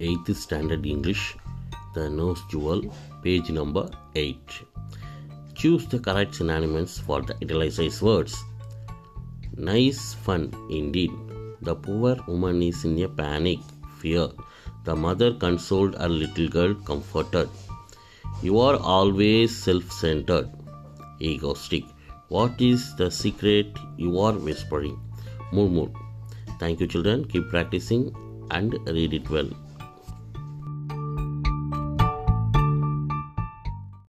8th Standard English, The Nose Jewel, page number 8. Choose the correct synonyms for the italicized words. Nice fun indeed. The poor woman is in a panic, fear. The mother consoled her little girl, comforted. You are always self centered, egoistic. What is the secret you are whispering? Murmur. Thank you, children. Keep practicing and read it well.